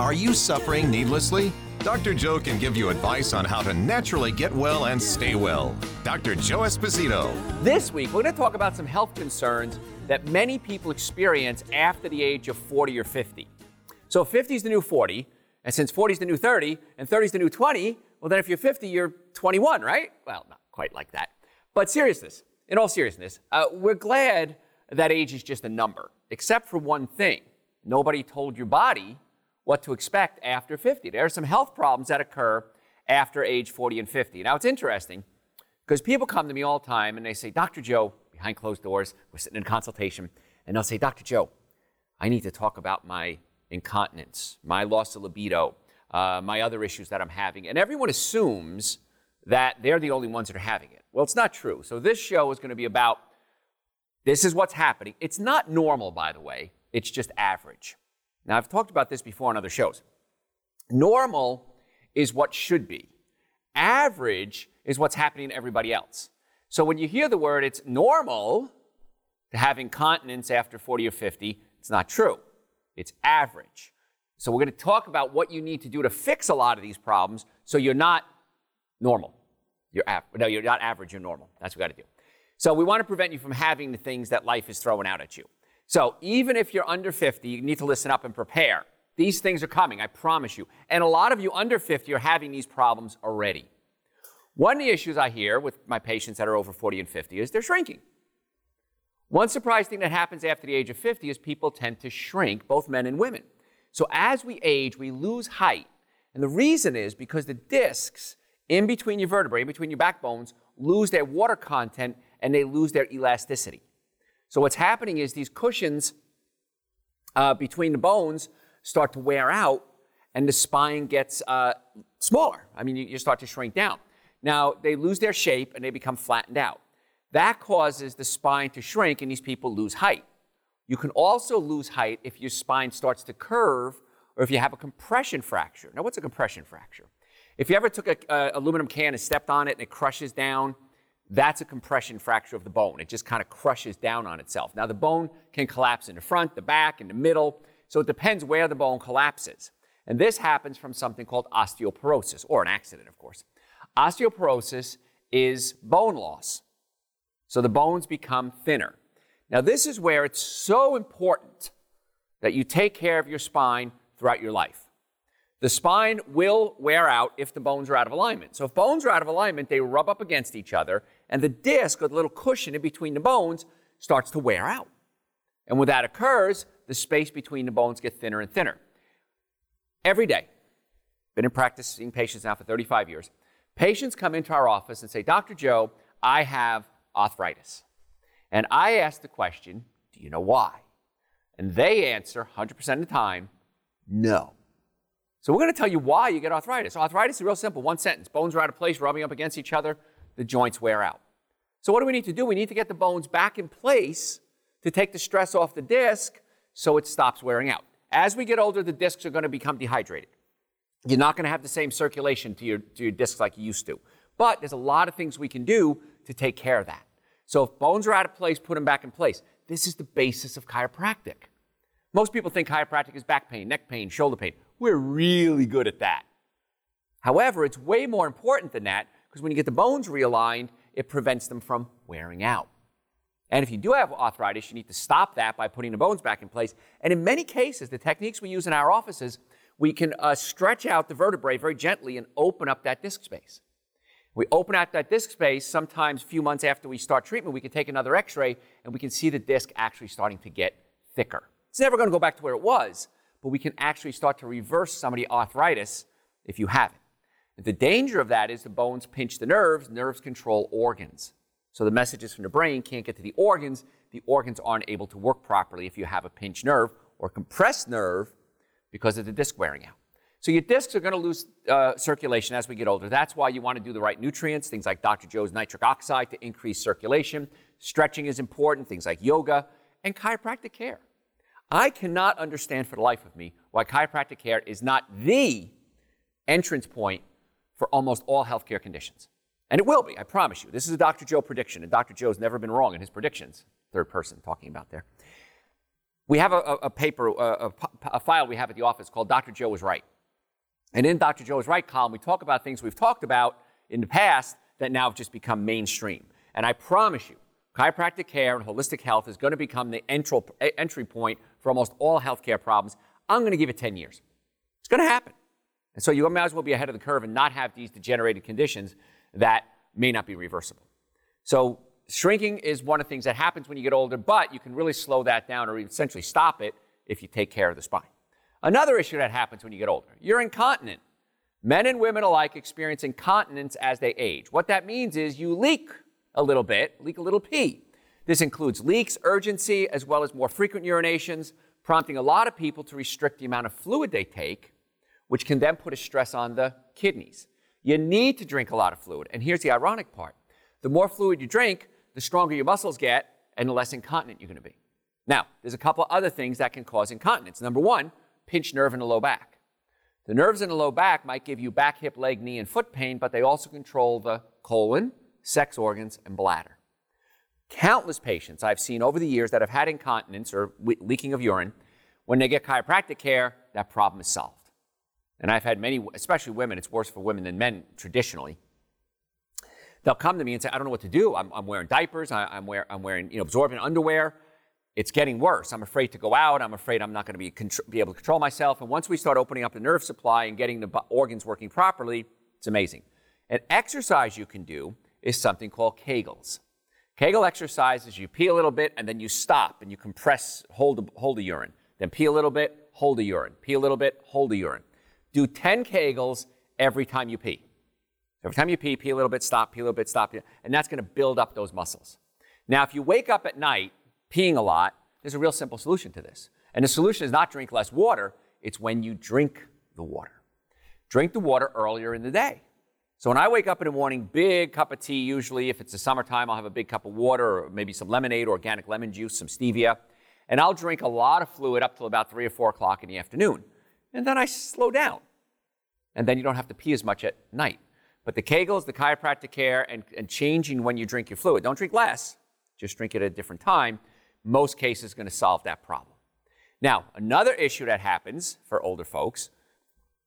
Are you suffering needlessly? Dr. Joe can give you advice on how to naturally get well and stay well. Dr. Joe Esposito. This week, we're going to talk about some health concerns that many people experience after the age of 40 or 50. So, 50 is the new 40, and since 40 is the new 30, and 30 is the new 20, well, then if you're 50, you're 21, right? Well, not quite like that. But seriousness, in all seriousness, uh, we're glad that age is just a number, except for one thing. Nobody told your body what to expect after 50. There are some health problems that occur after age 40 and 50. Now, it's interesting because people come to me all the time and they say, Dr. Joe, behind closed doors, we're sitting in consultation, and they'll say, Dr. Joe, I need to talk about my incontinence, my loss of libido, uh, my other issues that I'm having. And everyone assumes that they're the only ones that are having it. Well, it's not true. So, this show is going to be about this is what's happening. It's not normal, by the way, it's just average. Now, I've talked about this before on other shows. Normal is what should be, average is what's happening to everybody else. So when you hear the word, it's normal to have incontinence after 40 or 50, it's not true. It's average. So we're going to talk about what you need to do to fix a lot of these problems so you're not normal. You're av- no, you're not average, you're normal. That's what we got to do. So we want to prevent you from having the things that life is throwing out at you. So even if you're under 50, you need to listen up and prepare. These things are coming, I promise you. And a lot of you under 50 are having these problems already. One of the issues I hear with my patients that are over 40 and 50 is they're shrinking. One surprising thing that happens after the age of 50 is people tend to shrink, both men and women. So as we age, we lose height. And the reason is because the discs in between your vertebrae, in between your backbones, lose their water content and they lose their elasticity. So what's happening is these cushions uh, between the bones start to wear out, and the spine gets uh, smaller. I mean, you, you start to shrink down. Now they lose their shape and they become flattened out. That causes the spine to shrink, and these people lose height. You can also lose height if your spine starts to curve or if you have a compression fracture. Now, what's a compression fracture? If you ever took an aluminum can and stepped on it and it crushes down, that's a compression fracture of the bone. It just kind of crushes down on itself. Now, the bone can collapse in the front, the back, in the middle, so it depends where the bone collapses. And this happens from something called osteoporosis, or an accident, of course. Osteoporosis is bone loss. So the bones become thinner. Now, this is where it's so important that you take care of your spine throughout your life. The spine will wear out if the bones are out of alignment. So if bones are out of alignment, they rub up against each other, and the disc or the little cushion in between the bones starts to wear out. And when that occurs, the space between the bones gets thinner and thinner. Every day, been in practice seeing patients now for 35 years, patients come into our office and say, Dr. Joe, I have arthritis. And I ask the question, do you know why? And they answer 100% of the time, no. So we're going to tell you why you get arthritis. Arthritis is real simple, one sentence. Bones are out of place, rubbing up against each other, the joints wear out. So what do we need to do? We need to get the bones back in place to take the stress off the disc so it stops wearing out. As we get older, the discs are going to become dehydrated. You're not going to have the same circulation to your, to your discs like you used to. But there's a lot of things we can do to take care of that. So if bones are out of place, put them back in place. This is the basis of chiropractic. Most people think chiropractic is back pain, neck pain, shoulder pain. We're really good at that. However, it's way more important than that because when you get the bones realigned, it prevents them from wearing out. And if you do have arthritis, you need to stop that by putting the bones back in place. And in many cases, the techniques we use in our offices, we can uh, stretch out the vertebrae very gently and open up that disc space. We open out that disc space, sometimes a few months after we start treatment, we can take another x ray and we can see the disc actually starting to get thicker. It's never going to go back to where it was, but we can actually start to reverse some of the arthritis if you have it. The danger of that is the bones pinch the nerves, nerves control organs. So the messages from the brain can't get to the organs, the organs aren't able to work properly if you have a pinched nerve or compressed nerve because of the disc wearing out. So your discs are going to lose uh, circulation as we get older. That's why you want to do the right nutrients, things like Dr. Joe's nitric oxide to increase circulation. Stretching is important, things like yoga and chiropractic care. I cannot understand for the life of me why chiropractic care is not the entrance point for almost all healthcare conditions. And it will be, I promise you. This is a Dr. Joe prediction, and Dr. Joe's never been wrong in his predictions. Third person talking about there. We have a, a, a paper, a, a file we have at the office called Dr. Joe was right. And in Dr. Joe is right column, we talk about things we've talked about in the past that now have just become mainstream. And I promise you, chiropractic care and holistic health is going to become the entry point for almost all healthcare problems. I'm going to give it 10 years. It's going to happen. And so you might as well be ahead of the curve and not have these degenerated conditions that may not be reversible. So shrinking is one of the things that happens when you get older, but you can really slow that down or essentially stop it if you take care of the spine. Another issue that happens when you get older, you're incontinent. Men and women alike experience incontinence as they age. What that means is you leak a little bit, leak a little pee. This includes leaks, urgency, as well as more frequent urinations, prompting a lot of people to restrict the amount of fluid they take, which can then put a stress on the kidneys. You need to drink a lot of fluid. And here's the ironic part the more fluid you drink, the stronger your muscles get, and the less incontinent you're going to be. Now, there's a couple other things that can cause incontinence. Number one, pinched nerve in the low back. The nerves in the low back might give you back, hip, leg, knee, and foot pain, but they also control the colon, sex organs, and bladder. Countless patients I've seen over the years that have had incontinence or leaking of urine, when they get chiropractic care, that problem is solved. And I've had many, especially women, it's worse for women than men traditionally. They'll come to me and say, I don't know what to do. I'm, I'm wearing diapers, I, am wear, I'm wearing you know, absorbent underwear. It's getting worse. I'm afraid to go out. I'm afraid I'm not going to be, contr- be able to control myself. And once we start opening up the nerve supply and getting the organs working properly, it's amazing. An exercise you can do is something called Kegels. Kegel exercise is you pee a little bit and then you stop and you compress, hold the, hold the urine. Then pee a little bit, hold the urine. Pee a little bit, hold the urine. Do 10 Kegels every time you pee. Every time you pee, pee a little bit, stop, pee a little bit, stop, and that's going to build up those muscles. Now, if you wake up at night peeing a lot, there's a real simple solution to this. And the solution is not drink less water, it's when you drink the water. Drink the water earlier in the day. So when I wake up in the morning, big cup of tea, usually if it's the summertime, I'll have a big cup of water or maybe some lemonade, organic lemon juice, some stevia. And I'll drink a lot of fluid up till about three or four o'clock in the afternoon. And then I slow down and then you don't have to pee as much at night. But the Kegels, the chiropractic care, and, and changing when you drink your fluid. Don't drink less, just drink it at a different time. Most cases going to solve that problem. Now, another issue that happens for older folks,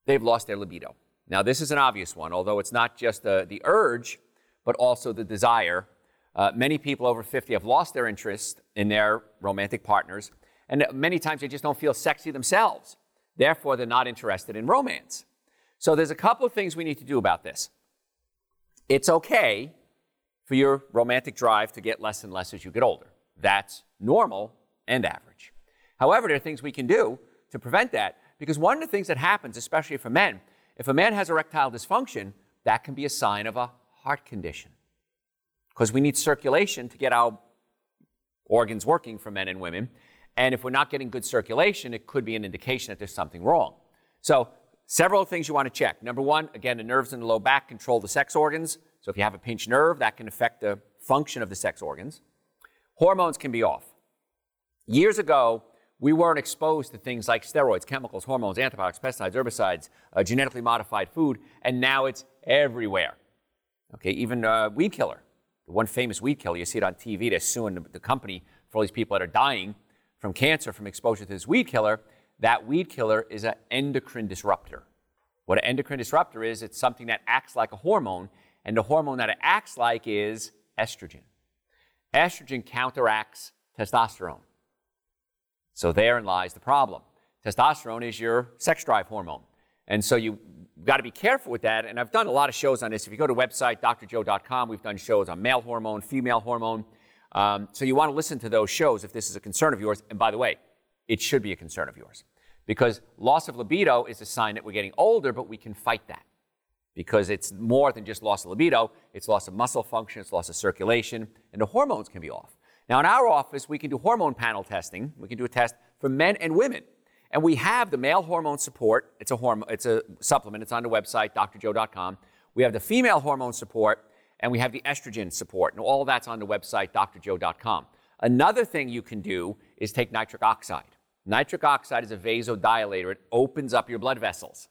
they've lost their libido. Now, this is an obvious one, although it's not just the, the urge, but also the desire. Uh, many people over 50 have lost their interest in their romantic partners, and many times they just don't feel sexy themselves. Therefore, they're not interested in romance. So there's a couple of things we need to do about this. It's okay for your romantic drive to get less and less as you get older. That's normal and average. However, there are things we can do to prevent that because one of the things that happens, especially for men, if a man has erectile dysfunction, that can be a sign of a heart condition because we need circulation to get our organs working for men and women. And if we're not getting good circulation, it could be an indication that there's something wrong. So Several things you want to check. Number one, again, the nerves in the low back control the sex organs. So if you have a pinched nerve, that can affect the function of the sex organs. Hormones can be off. Years ago, we weren't exposed to things like steroids, chemicals, hormones, antibiotics, pesticides, herbicides, uh, genetically modified food, and now it's everywhere. Okay, even uh, weed killer. The one famous weed killer, you see it on TV, they're suing the, the company for all these people that are dying from cancer from exposure to this weed killer that weed killer is an endocrine disruptor. What an endocrine disruptor is, it's something that acts like a hormone, and the hormone that it acts like is estrogen. Estrogen counteracts testosterone. So therein lies the problem. Testosterone is your sex drive hormone. And so you've got to be careful with that. And I've done a lot of shows on this. If you go to website, drjoe.com, we've done shows on male hormone, female hormone. Um, so you want to listen to those shows if this is a concern of yours. And by the way, it should be a concern of yours. Because loss of libido is a sign that we're getting older, but we can fight that. Because it's more than just loss of libido, it's loss of muscle function, it's loss of circulation, and the hormones can be off. Now, in our office, we can do hormone panel testing. We can do a test for men and women. And we have the male hormone support. It's a hormone, it's a supplement. It's on the website, drjoe.com. We have the female hormone support, and we have the estrogen support. And all that's on the website, drjoe.com. Another thing you can do is take nitric oxide. Nitric oxide is a vasodilator. It opens up your blood vessels.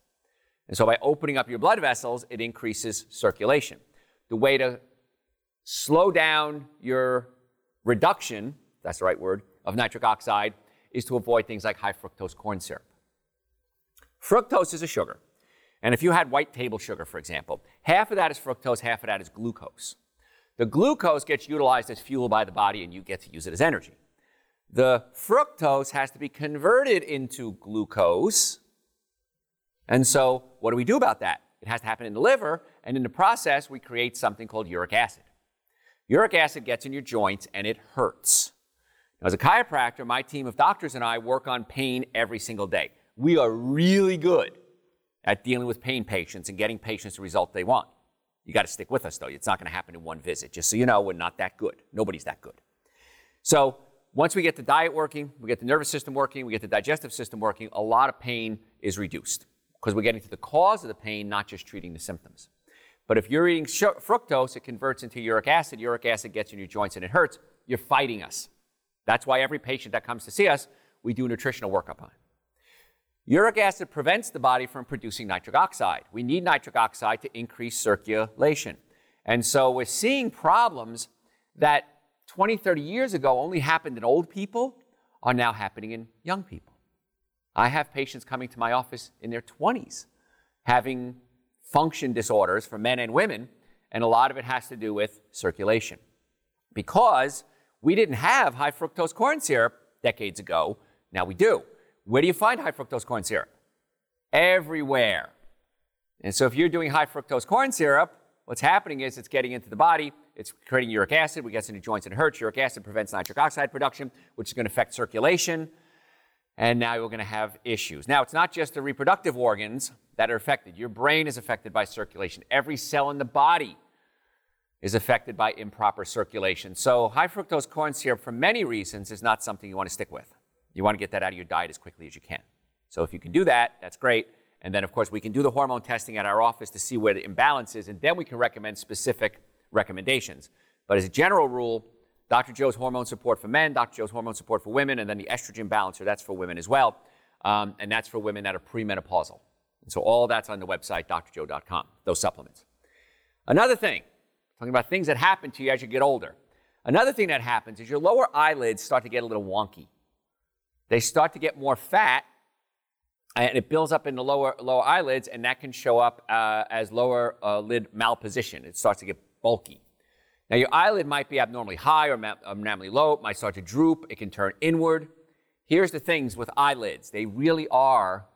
And so by opening up your blood vessels, it increases circulation. The way to slow down your reduction, that's the right word, of nitric oxide is to avoid things like high fructose corn syrup. Fructose is a sugar. And if you had white table sugar, for example, half of that is fructose, half of that is glucose. The glucose gets utilized as fuel by the body and you get to use it as energy. The fructose has to be converted into glucose. And so, what do we do about that? It has to happen in the liver, and in the process, we create something called uric acid. Uric acid gets in your joints and it hurts. Now, as a chiropractor, my team of doctors and I work on pain every single day. We are really good at dealing with pain patients and getting patients the result they want. You got to stick with us, though. It's not going to happen in one visit. Just so you know, we're not that good. Nobody's that good. So, once we get the diet working, we get the nervous system working, we get the digestive system working, a lot of pain is reduced because we're getting to the cause of the pain, not just treating the symptoms. But if you're eating fructose, it converts into uric acid. Uric acid gets in your joints and it hurts. You're fighting us. That's why every patient that comes to see us, we do nutritional workup on. Uric acid prevents the body from producing nitric oxide. We need nitric oxide to increase circulation. And so we're seeing problems that 20, 30 years ago only happened in old people are now happening in young people. I have patients coming to my office in their 20s having function disorders for men and women, and a lot of it has to do with circulation. Because we didn't have high fructose corn syrup decades ago, now we do. Where do you find high fructose corn syrup? Everywhere. And so if you're doing high fructose corn syrup, what's happening is it's getting into the body, it's creating uric acid, which gets into joints and hurts. Uric acid prevents nitric oxide production, which is going to affect circulation. And now you're going to have issues. Now, it's not just the reproductive organs that are affected. Your brain is affected by circulation. Every cell in the body is affected by improper circulation. So, high fructose corn syrup, for many reasons, is not something you want to stick with. You want to get that out of your diet as quickly as you can. So if you can do that, that's great. And then, of course, we can do the hormone testing at our office to see where the imbalance is, and then we can recommend specific recommendations. But as a general rule, Dr. Joe's hormone support for men, Dr. Joe's hormone support for women, and then the estrogen balancer, that's for women as well. Um, and that's for women that are premenopausal. And so all that's on the website, drjoe.com, those supplements. Another thing, talking about things that happen to you as you get older. Another thing that happens is your lower eyelids start to get a little wonky they start to get more fat and it builds up in the lower, lower eyelids, and that can show up uh, as lower uh, lid malposition. It starts to get bulky. Now, your eyelid might be abnormally high or abnormally low, it might start to droop, it can turn inward. Here's the things with eyelids they really are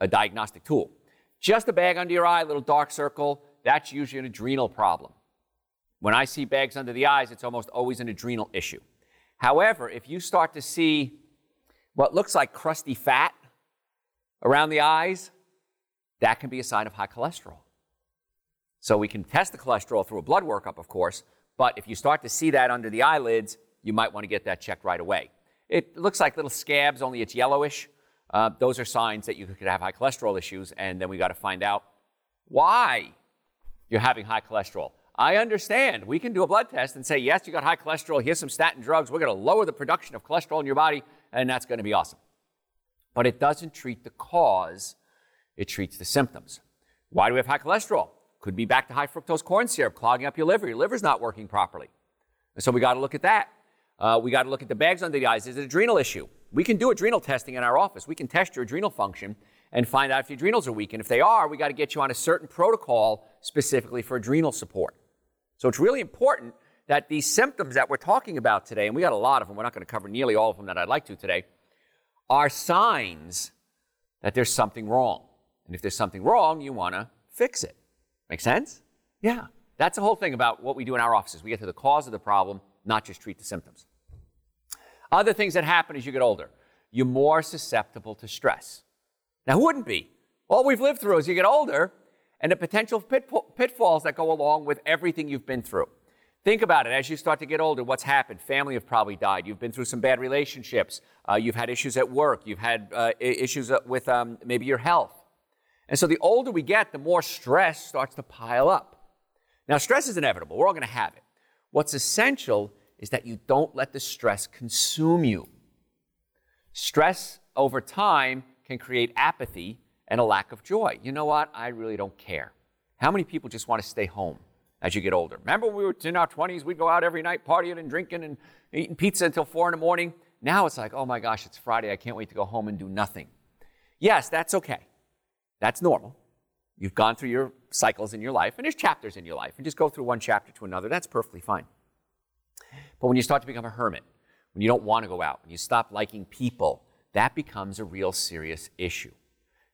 a diagnostic tool. Just a bag under your eye, a little dark circle, that's usually an adrenal problem. When I see bags under the eyes, it's almost always an adrenal issue. However, if you start to see what looks like crusty fat around the eyes, that can be a sign of high cholesterol. So we can test the cholesterol through a blood workup, of course, but if you start to see that under the eyelids, you might want to get that checked right away. It looks like little scabs, only it's yellowish. Uh, those are signs that you could have high cholesterol issues, and then we got to find out why you're having high cholesterol. I understand. We can do a blood test and say, yes, you got high cholesterol. Here's some statin drugs. We're going to lower the production of cholesterol in your body and that's going to be awesome. But it doesn't treat the cause, it treats the symptoms. Why do we have high cholesterol? Could be back to high fructose corn syrup, clogging up your liver. Your liver's not working properly. And so we got to look at that. Uh, we got to look at the bags under the eyes. Is it an adrenal issue? We can do adrenal testing in our office. We can test your adrenal function and find out if your adrenals are weak. And if they are, we got to get you on a certain protocol specifically for adrenal support. So it's really important that these symptoms that we're talking about today, and we got a lot of them, we're not going to cover nearly all of them that I'd like to today, are signs that there's something wrong. And if there's something wrong, you want to fix it. Make sense? Yeah. That's the whole thing about what we do in our offices. We get to the cause of the problem, not just treat the symptoms. Other things that happen as you get older, you're more susceptible to stress. Now, who wouldn't be? All we've lived through as you get older and the potential pitfalls that go along with everything you've been through. Think about it as you start to get older. What's happened? Family have probably died. You've been through some bad relationships. Uh, you've had issues at work. You've had uh, issues uh, with um, maybe your health. And so the older we get, the more stress starts to pile up. Now, stress is inevitable. We're all going to have it. What's essential is that you don't let the stress consume you. Stress over time can create apathy and a lack of joy. You know what? I really don't care. How many people just want to stay home? as you get older. Remember, we were in our 20s, we'd go out every night partying and drinking and eating pizza until four in the morning. Now it's like, oh my gosh, it's Friday. I can't wait to go home and do nothing. Yes, that's okay. That's normal. You've gone through your cycles in your life, and there's chapters in your life, and just go through one chapter to another. That's perfectly fine. But when you start to become a hermit, when you don't want to go out, when you stop liking people, that becomes a real serious issue.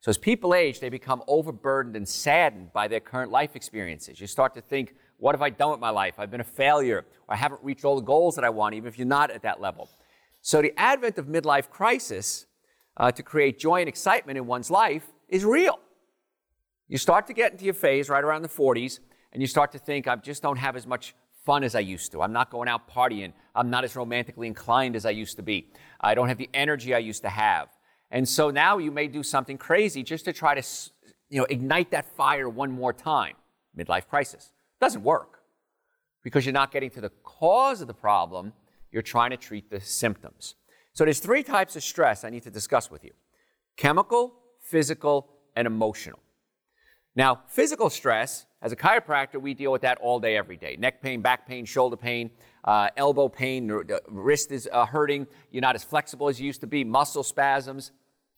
So as people age, they become overburdened and saddened by their current life experiences. You start to think, what have I done with my life? I've been a failure, or I haven't reached all the goals that I want, even if you're not at that level. So the advent of midlife crisis uh, to create joy and excitement in one's life is real. You start to get into your phase right around the 40s, and you start to think, I just don't have as much fun as I used to. I'm not going out partying. I'm not as romantically inclined as I used to be. I don't have the energy I used to have. And so now you may do something crazy just to try to you know, ignite that fire one more time. Midlife crisis. Doesn't work because you're not getting to the cause of the problem, you're trying to treat the symptoms. So there's three types of stress I need to discuss with you chemical, physical, and emotional. Now, physical stress, as a chiropractor, we deal with that all day, every day. Neck pain, back pain, shoulder pain, uh, elbow pain, wrist is uh, hurting, you're not as flexible as you used to be, muscle spasms.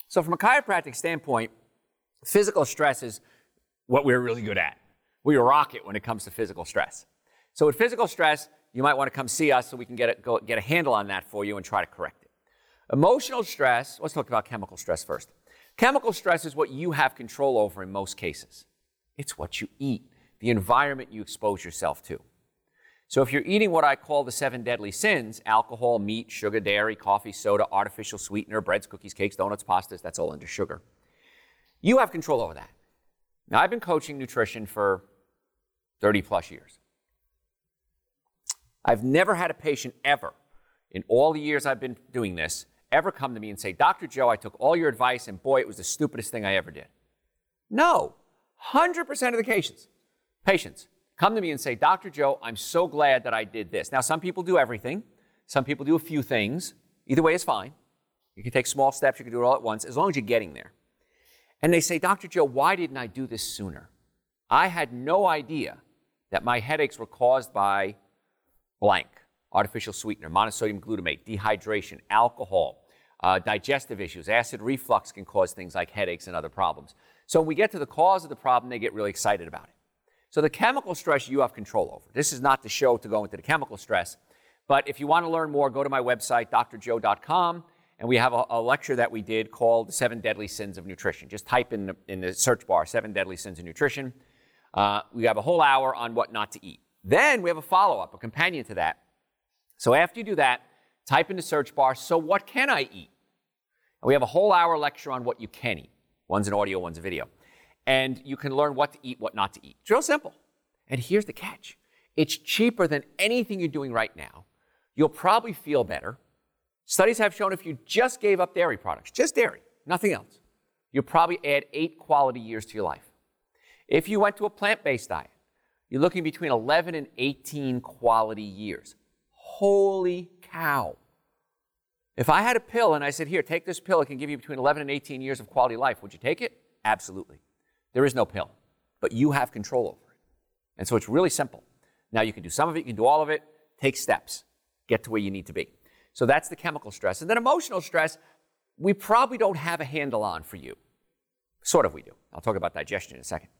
So, from a chiropractic standpoint, physical stress is what we're really good at. We rock it when it comes to physical stress. So, with physical stress, you might want to come see us so we can get a, go, get a handle on that for you and try to correct it. Emotional stress, let's talk about chemical stress first. Chemical stress is what you have control over in most cases. It's what you eat, the environment you expose yourself to. So if you're eating what I call the seven deadly sins alcohol, meat, sugar, dairy, coffee, soda, artificial sweetener, breads, cookies, cakes, donuts, pastas that's all under sugar. You have control over that. Now, I've been coaching nutrition for 30 plus years. I've never had a patient ever, in all the years I've been doing this, ever come to me and say, Dr. Joe, I took all your advice and boy, it was the stupidest thing I ever did. No, 100% of the cases, patients come to me and say, Dr. Joe, I'm so glad that I did this. Now, some people do everything, some people do a few things. Either way is fine. You can take small steps, you can do it all at once, as long as you're getting there. And they say, Dr. Joe, why didn't I do this sooner? I had no idea that my headaches were caused by blank artificial sweetener, monosodium glutamate, dehydration, alcohol, uh, digestive issues. Acid reflux can cause things like headaches and other problems. So when we get to the cause of the problem, they get really excited about it. So the chemical stress you have control over. This is not the show to go into the chemical stress, but if you want to learn more, go to my website, drjoe.com, and we have a, a lecture that we did called The Seven Deadly Sins of Nutrition. Just type in the, in the search bar, Seven Deadly Sins of Nutrition. Uh, we have a whole hour on what not to eat. Then we have a follow up, a companion to that. So after you do that, type in the search bar, so what can I eat? And we have a whole hour lecture on what you can eat. One's an audio, one's a video and you can learn what to eat, what not to eat. It's real simple. And here's the catch it's cheaper than anything you're doing right now. You'll probably feel better. Studies have shown if you just gave up dairy products, just dairy, nothing else, you'll probably add eight quality years to your life. If you went to a plant based diet, you're looking between 11 and 18 quality years. Holy cow. If I had a pill and I said, Here, take this pill, it can give you between 11 and 18 years of quality life, would you take it? Absolutely. There is no pill, but you have control over it. And so it's really simple. Now you can do some of it, you can do all of it, take steps, get to where you need to be. So that's the chemical stress. And then emotional stress, we probably don't have a handle on for you. Sort of we do. I'll talk about digestion in a second.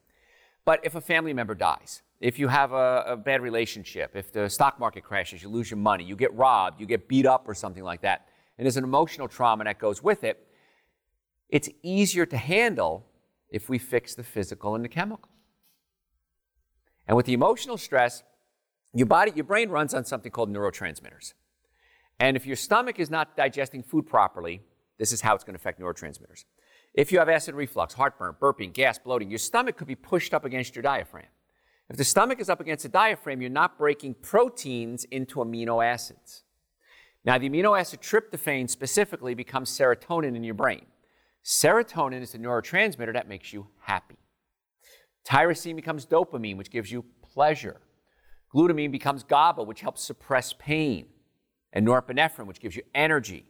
But if a family member dies, if you have a, a, bad relationship, if the stock market crashes, you lose your money, you get robbed, you get beat up or something like that, and there's an emotional trauma that goes with it, it's easier to handle if we fix the physical and the chemical. And with the emotional stress, your body, your brain runs on something called neurotransmitters. And if your stomach is not digesting food properly, this is how it's going to affect neurotransmitters. If you have acid reflux, heartburn, burping, gas, bloating, your stomach could be pushed up against your diaphragm. If the stomach is up against the diaphragm, you're not breaking proteins into amino acids. Now, the amino acid tryptophan specifically becomes serotonin in your brain. Serotonin is the neurotransmitter that makes you happy. Tyrosine becomes dopamine, which gives you pleasure. Glutamine becomes GABA, which helps suppress pain. And norepinephrine, which gives you energy.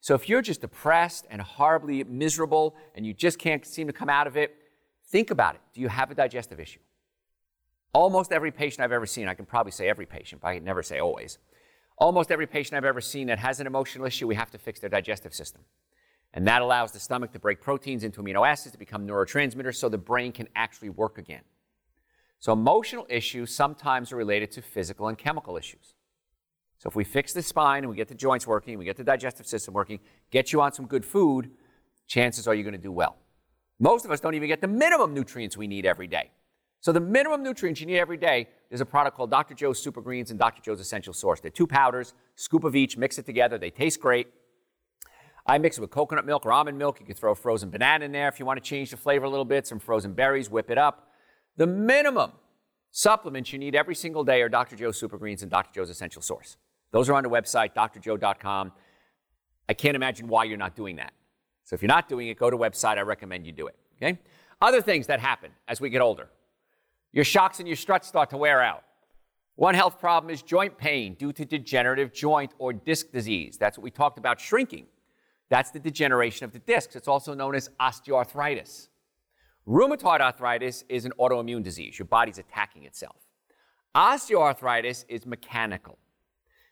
So if you're just depressed and horribly miserable and you just can't seem to come out of it, think about it. Do you have a digestive issue? Almost every patient I've ever seen, I can probably say every patient, but I can never say always. Almost every patient I've ever seen that has an emotional issue, we have to fix their digestive system. And that allows the stomach to break proteins into amino acids to become neurotransmitters so the brain can actually work again. So, emotional issues sometimes are related to physical and chemical issues. So, if we fix the spine and we get the joints working, we get the digestive system working, get you on some good food, chances are you're going to do well. Most of us don't even get the minimum nutrients we need every day. So, the minimum nutrients you need every day, is a product called Dr. Joe's Super Greens and Dr. Joe's Essential Source. They're two powders, scoop of each, mix it together. They taste great. I mix it with coconut milk or almond milk. You can throw a frozen banana in there if you want to change the flavor a little bit, some frozen berries, whip it up. The minimum supplements you need every single day are Dr. Joe's Super Greens and Dr. Joe's Essential Source. Those are on the website, drjoe.com. I can't imagine why you're not doing that. So if you're not doing it, go to website. I recommend you do it. Okay? Other things that happen as we get older. Your shocks and your struts start to wear out. One health problem is joint pain due to degenerative joint or disc disease. That's what we talked about shrinking. That's the degeneration of the discs. It's also known as osteoarthritis. Rheumatoid arthritis is an autoimmune disease. Your body's attacking itself. Osteoarthritis is mechanical.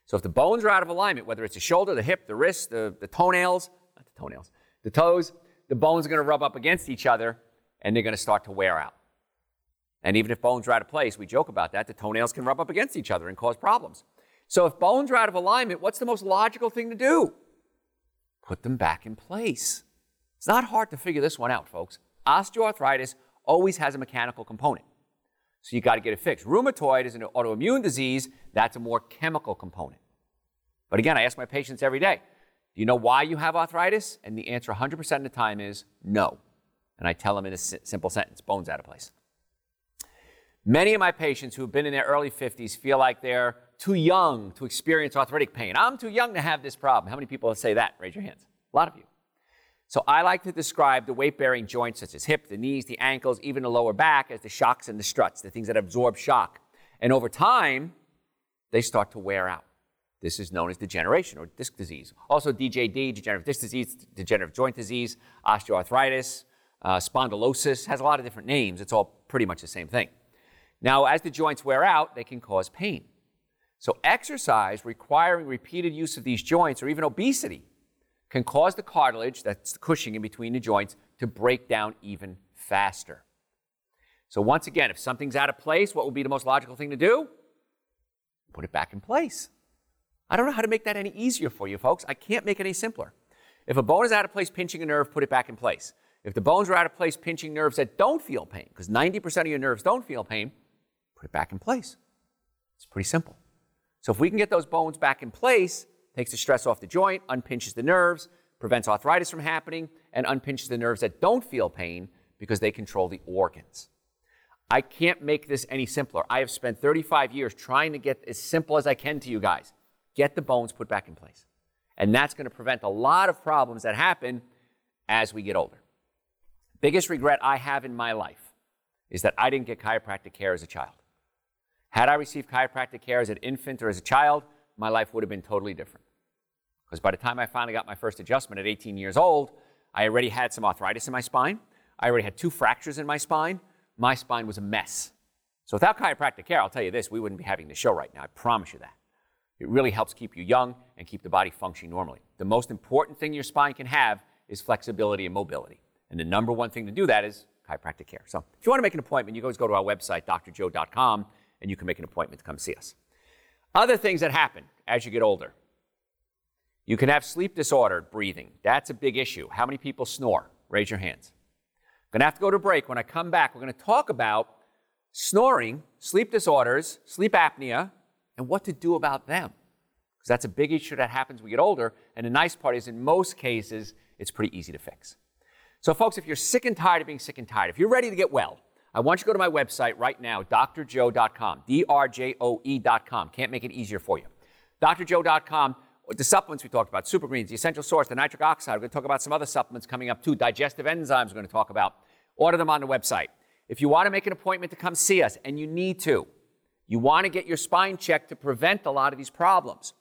So if the bones are out of alignment, whether it's the shoulder, the hip, the wrist, the, the toenails, not the toenails, the toes, the bones are going to rub up against each other and they're going to start to wear out. And even if bones are out of place, we joke about that, the toenails can rub up against each other and cause problems. So if bones are out of alignment, what's the most logical thing to do? put them back in place. It's not hard to figure this one out, folks. Osteoarthritis always has a mechanical component. So you got to get it fixed. Rheumatoid is an autoimmune disease, that's a more chemical component. But again, I ask my patients every day, do you know why you have arthritis? And the answer 100% of the time is no. And I tell them in a simple sentence bones out of place. Many of my patients who have been in their early 50s feel like they're too young to experience arthritic pain. I'm too young to have this problem. How many people say that? Raise your hands. A lot of you. So I like to describe the weight bearing joints such as hip, the knees, the ankles, even the lower back as the shocks and the struts, the things that absorb shock. And over time, they start to wear out. This is known as degeneration or disc disease. Also, DJD, degenerative disc disease, degenerative joint disease, osteoarthritis, uh, spondylosis, has a lot of different names. It's all pretty much the same thing. Now, as the joints wear out, they can cause pain. So, exercise requiring repeated use of these joints or even obesity can cause the cartilage, that's the cushioning in between the joints, to break down even faster. So, once again, if something's out of place, what would be the most logical thing to do? Put it back in place. I don't know how to make that any easier for you, folks. I can't make it any simpler. If a bone is out of place pinching a nerve, put it back in place. If the bones are out of place pinching nerves that don't feel pain, because 90% of your nerves don't feel pain, put it back in place. It's pretty simple. So if we can get those bones back in place, takes the stress off the joint, unpinches the nerves, prevents arthritis from happening, and unpinches the nerves that don't feel pain because they control the organs. I can't make this any simpler. I have spent 35 years trying to get as simple as I can to you guys. Get the bones put back in place. And that's going to prevent a lot of problems that happen as we get older. Biggest regret I have in my life is that I didn't get chiropractic care as a child. Had I received chiropractic care as an infant or as a child, my life would have been totally different. Because by the time I finally got my first adjustment at 18 years old, I already had some arthritis in my spine. I already had two fractures in my spine. My spine was a mess. So without chiropractic care, I'll tell you this, we wouldn't be having the show right now. I promise you that. It really helps keep you young and keep the body functioning normally. The most important thing your spine can have is flexibility and mobility. And the number one thing to do that is chiropractic care. So if you want to make an appointment, you always go to our website, drjoe.com, and you can make an appointment to come see us. Other things that happen as you get older. You can have sleep disordered breathing. That's a big issue. How many people snore? Raise your hands. I'm going to have to go to break. When I come back, we're going to talk about snoring, sleep disorders, sleep apnea, and what to do about them. Because that's a big issue that happens when we get older. And the nice part is, in most cases, it's pretty easy to fix. So, folks, if you're sick and tired of being sick and tired, if you're ready to get well, I want you to go to my website right now, drjoe.com, D R J O E.com. Can't make it easier for you. drjoe.com. The supplements we talked about, super greens, the essential source, the nitric oxide. We're going to talk about some other supplements coming up too. Digestive enzymes, we're going to talk about. Order them on the website. If you want to make an appointment to come see us, and you need to, you want to get your spine checked to prevent a lot of these problems.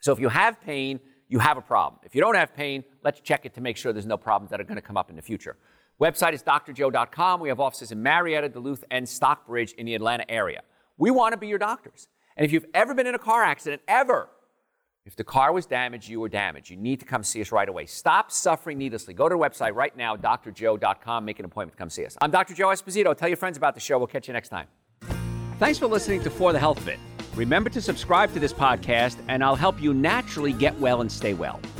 So if you have pain, you have a problem. If you don't have pain, let's check it to make sure there's no problems that are going to come up in the future. Website is drjoe.com. We have offices in Marietta, Duluth, and Stockbridge in the Atlanta area. We want to be your doctors. And if you've ever been in a car accident, ever, if the car was damaged, you were damaged. You need to come see us right away. Stop suffering needlessly. Go to the website right now, drjoe.com. Make an appointment to come see us. I'm Dr. Joe Esposito. Tell your friends about the show. We'll catch you next time. Thanks for listening to For the Health of It. Remember to subscribe to this podcast, and I'll help you naturally get well and stay well.